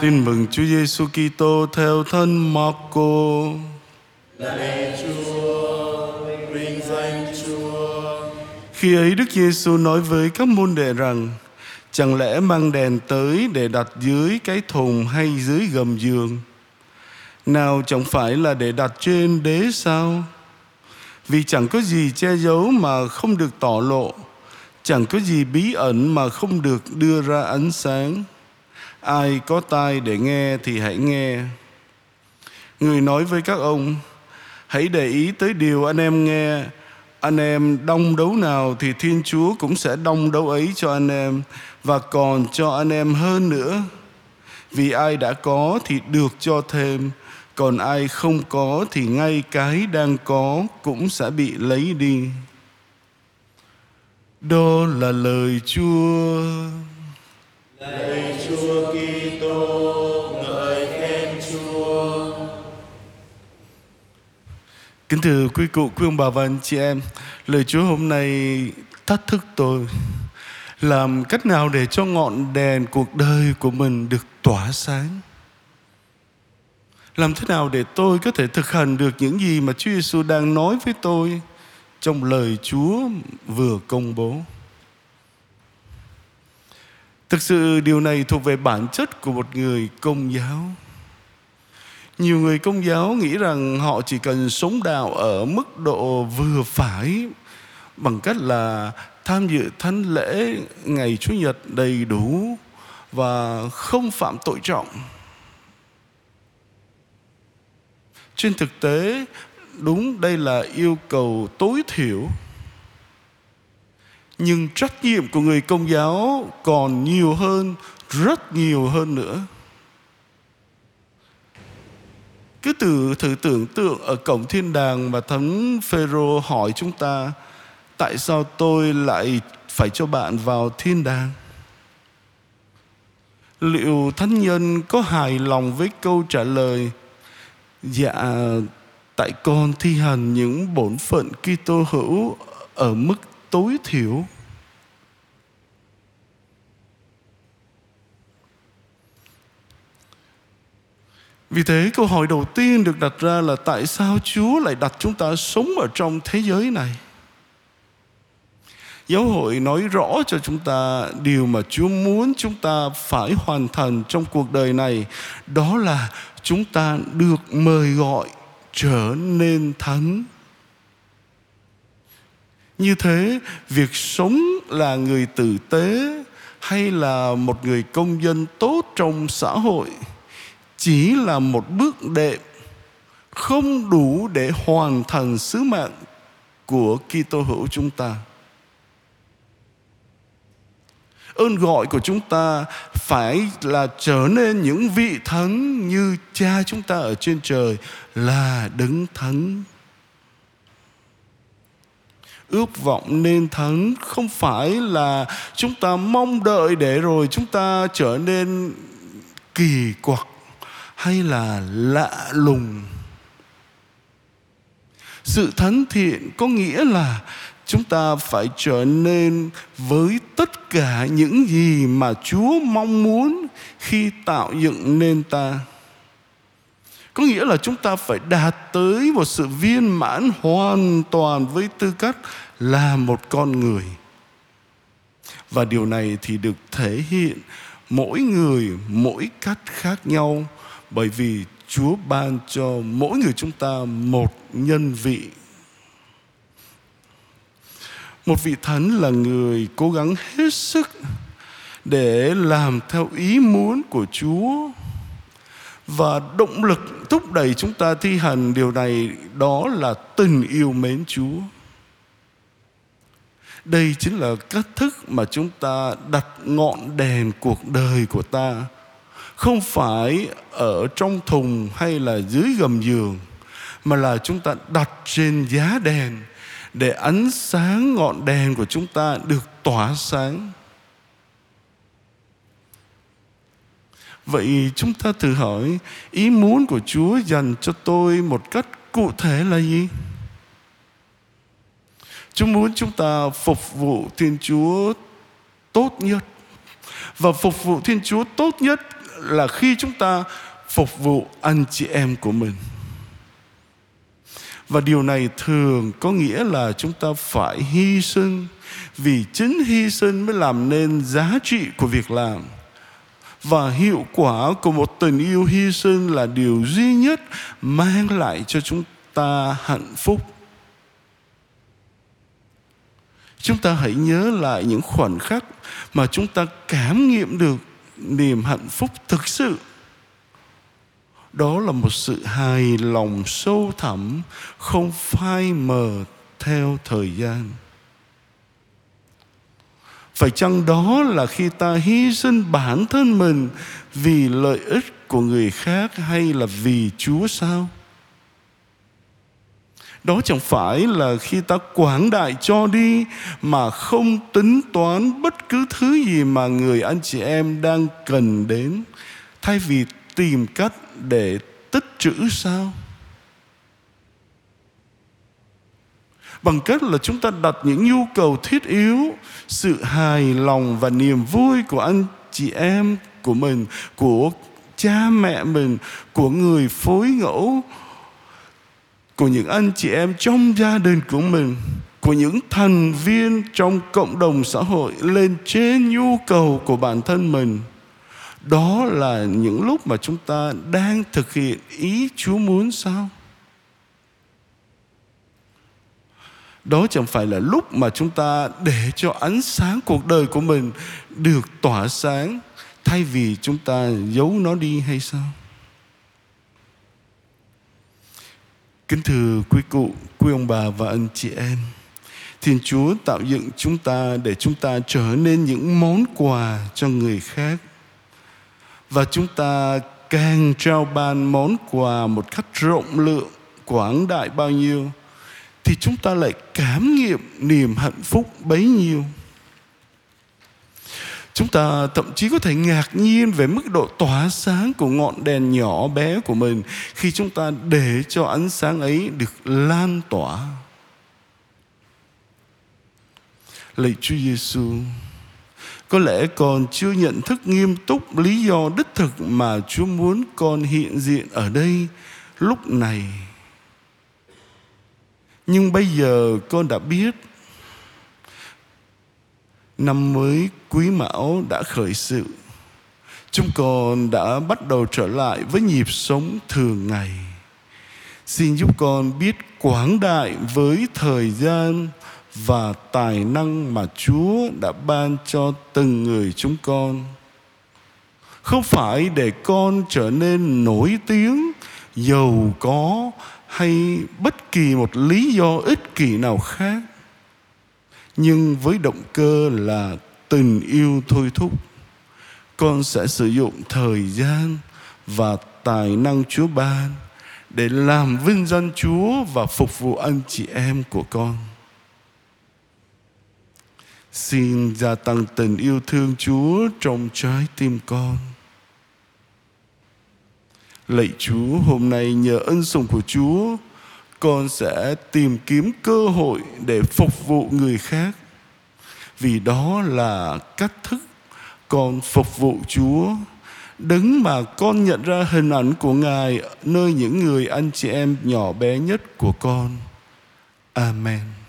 Tin mừng Chúa Giêsu Kitô theo thân Marco. Lạy Chúa, vinh danh Chúa. Khi ấy Đức Giêsu nói với các môn đệ rằng: Chẳng lẽ mang đèn tới để đặt dưới cái thùng hay dưới gầm giường? Nào chẳng phải là để đặt trên đế sao? Vì chẳng có gì che giấu mà không được tỏ lộ, chẳng có gì bí ẩn mà không được đưa ra ánh sáng. Ai có tai để nghe thì hãy nghe. Người nói với các ông, hãy để ý tới điều anh em nghe. Anh em đông đấu nào thì Thiên Chúa cũng sẽ đông đấu ấy cho anh em và còn cho anh em hơn nữa. Vì ai đã có thì được cho thêm, còn ai không có thì ngay cái đang có cũng sẽ bị lấy đi. Đó là lời Chúa. Lạy Chúa Kitô, ngợi khen Chúa. Kính thưa quý cụ, quý ông bà và anh chị em, lời Chúa hôm nay thách thức tôi làm cách nào để cho ngọn đèn cuộc đời của mình được tỏa sáng. Làm thế nào để tôi có thể thực hành được những gì mà Chúa Giêsu đang nói với tôi trong lời Chúa vừa công bố. Thực sự điều này thuộc về bản chất của một người công giáo. Nhiều người công giáo nghĩ rằng họ chỉ cần sống đạo ở mức độ vừa phải bằng cách là tham dự thánh lễ ngày Chủ nhật đầy đủ và không phạm tội trọng. Trên thực tế, đúng đây là yêu cầu tối thiểu nhưng trách nhiệm của người công giáo còn nhiều hơn, rất nhiều hơn nữa. Cứ từ thử tưởng tượng ở cổng thiên đàng mà thánh phêrô hỏi chúng ta, tại sao tôi lại phải cho bạn vào thiên đàng? Liệu thánh nhân có hài lòng với câu trả lời dạ tại con thi hành những bổn phận Kitô hữu ở mức tối thiểu Vì thế, câu hỏi đầu tiên được đặt ra là tại sao Chúa lại đặt chúng ta sống ở trong thế giới này? Giáo hội nói rõ cho chúng ta điều mà Chúa muốn chúng ta phải hoàn thành trong cuộc đời này, đó là chúng ta được mời gọi trở nên thánh. Như thế, việc sống là người tử tế hay là một người công dân tốt trong xã hội chỉ là một bước đệm không đủ để hoàn thành sứ mạng của Kitô hữu chúng ta. Ơn gọi của chúng ta phải là trở nên những vị thánh như cha chúng ta ở trên trời là đấng thánh. Ước vọng nên thánh không phải là chúng ta mong đợi để rồi chúng ta trở nên kỳ quặc hay là lạ lùng. Sự thánh thiện có nghĩa là chúng ta phải trở nên với tất cả những gì mà chúa mong muốn khi tạo dựng nên ta có nghĩa là chúng ta phải đạt tới một sự viên mãn hoàn toàn với tư cách là một con người và điều này thì được thể hiện mỗi người mỗi cách khác nhau, bởi vì Chúa ban cho mỗi người chúng ta một nhân vị. Một vị thánh là người cố gắng hết sức để làm theo ý muốn của Chúa và động lực thúc đẩy chúng ta thi hành điều này đó là tình yêu mến Chúa. Đây chính là cách thức mà chúng ta đặt ngọn đèn cuộc đời của ta không phải ở trong thùng hay là dưới gầm giường, mà là chúng ta đặt trên giá đèn để ánh sáng ngọn đèn của chúng ta được tỏa sáng vậy chúng ta thử hỏi, ý muốn của chúa dành cho tôi một cách cụ thể là gì? Chúa muốn chúng ta phục vụ thiên chúa tốt nhất. Và phục vụ thiên chúa tốt nhất là khi chúng ta phục vụ anh chị em của mình. Và điều này thường có nghĩa là chúng ta phải hy sinh, vì chính hy sinh mới làm nên giá trị của việc làm và hiệu quả của một tình yêu hy sinh là điều duy nhất mang lại cho chúng ta hạnh phúc. Chúng ta hãy nhớ lại những khoảnh khắc mà chúng ta cảm nghiệm được niềm hạnh phúc thực sự. Đó là một sự hài lòng sâu thẳm, không phai mờ theo thời gian phải chăng đó là khi ta hy sinh bản thân mình vì lợi ích của người khác hay là vì chúa sao? Đó chẳng phải là khi ta quảng đại cho đi mà không tính toán bất cứ thứ gì mà người anh chị em đang cần đến, thay vì tìm cách để tích trữ sao? Bằng cách là chúng ta đặt những nhu cầu thiết yếu, sự hài lòng và niềm vui của anh chị em của mình, của cha mẹ mình, của người phối ngẫu, của những anh chị em trong gia đình của mình, của những thành viên trong cộng đồng xã hội lên trên nhu cầu của bản thân mình. Đó là những lúc mà chúng ta đang thực hiện ý chúa muốn sao? Đó chẳng phải là lúc mà chúng ta để cho ánh sáng cuộc đời của mình được tỏa sáng, thay vì chúng ta giấu nó đi hay sao? Kính thưa quý cụ, quý ông bà và anh chị em, thiên chúa tạo dựng chúng ta để chúng ta trở nên những món quà cho người khác. Và chúng ta càng trao ban món quà một cách rộng lượng, quảng đại bao nhiêu thì chúng ta lại cảm nghiệm niềm hạnh phúc bấy nhiêu. Chúng ta thậm chí có thể ngạc nhiên về mức độ tỏa sáng của ngọn đèn nhỏ bé của mình khi chúng ta để cho ánh sáng ấy được lan tỏa. Lạy Chúa Giêsu, có lẽ con chưa nhận thức nghiêm túc lý do đích thực mà Chúa muốn con hiện diện ở đây lúc này nhưng bây giờ con đã biết, năm mới quý mão đã khởi sự. Chúng con đã bắt đầu trở lại với nhịp sống thường ngày. Xin giúp con biết quảng đại với thời gian và tài năng mà chúa đã ban cho từng người chúng con. Không phải để con trở nên nổi tiếng, giàu có hay bất kỳ một lý do ích kỷ nào khác. Nhưng với động cơ là tình yêu thôi thúc, con sẽ sử dụng thời gian và tài năng chúa ban để làm vinh danh chúa và phục vụ anh chị em của con. Xin gia tăng tình yêu thương chúa trong trái tim con lạy chúa, hôm nay nhờ ân sủng của chúa, con sẽ tìm kiếm cơ hội để phục vụ người khác. Vì đó là cách thức con phục vụ chúa. Đứng mà con nhận ra hình ảnh của ngài nơi những người anh chị em nhỏ bé nhất của con. Amen.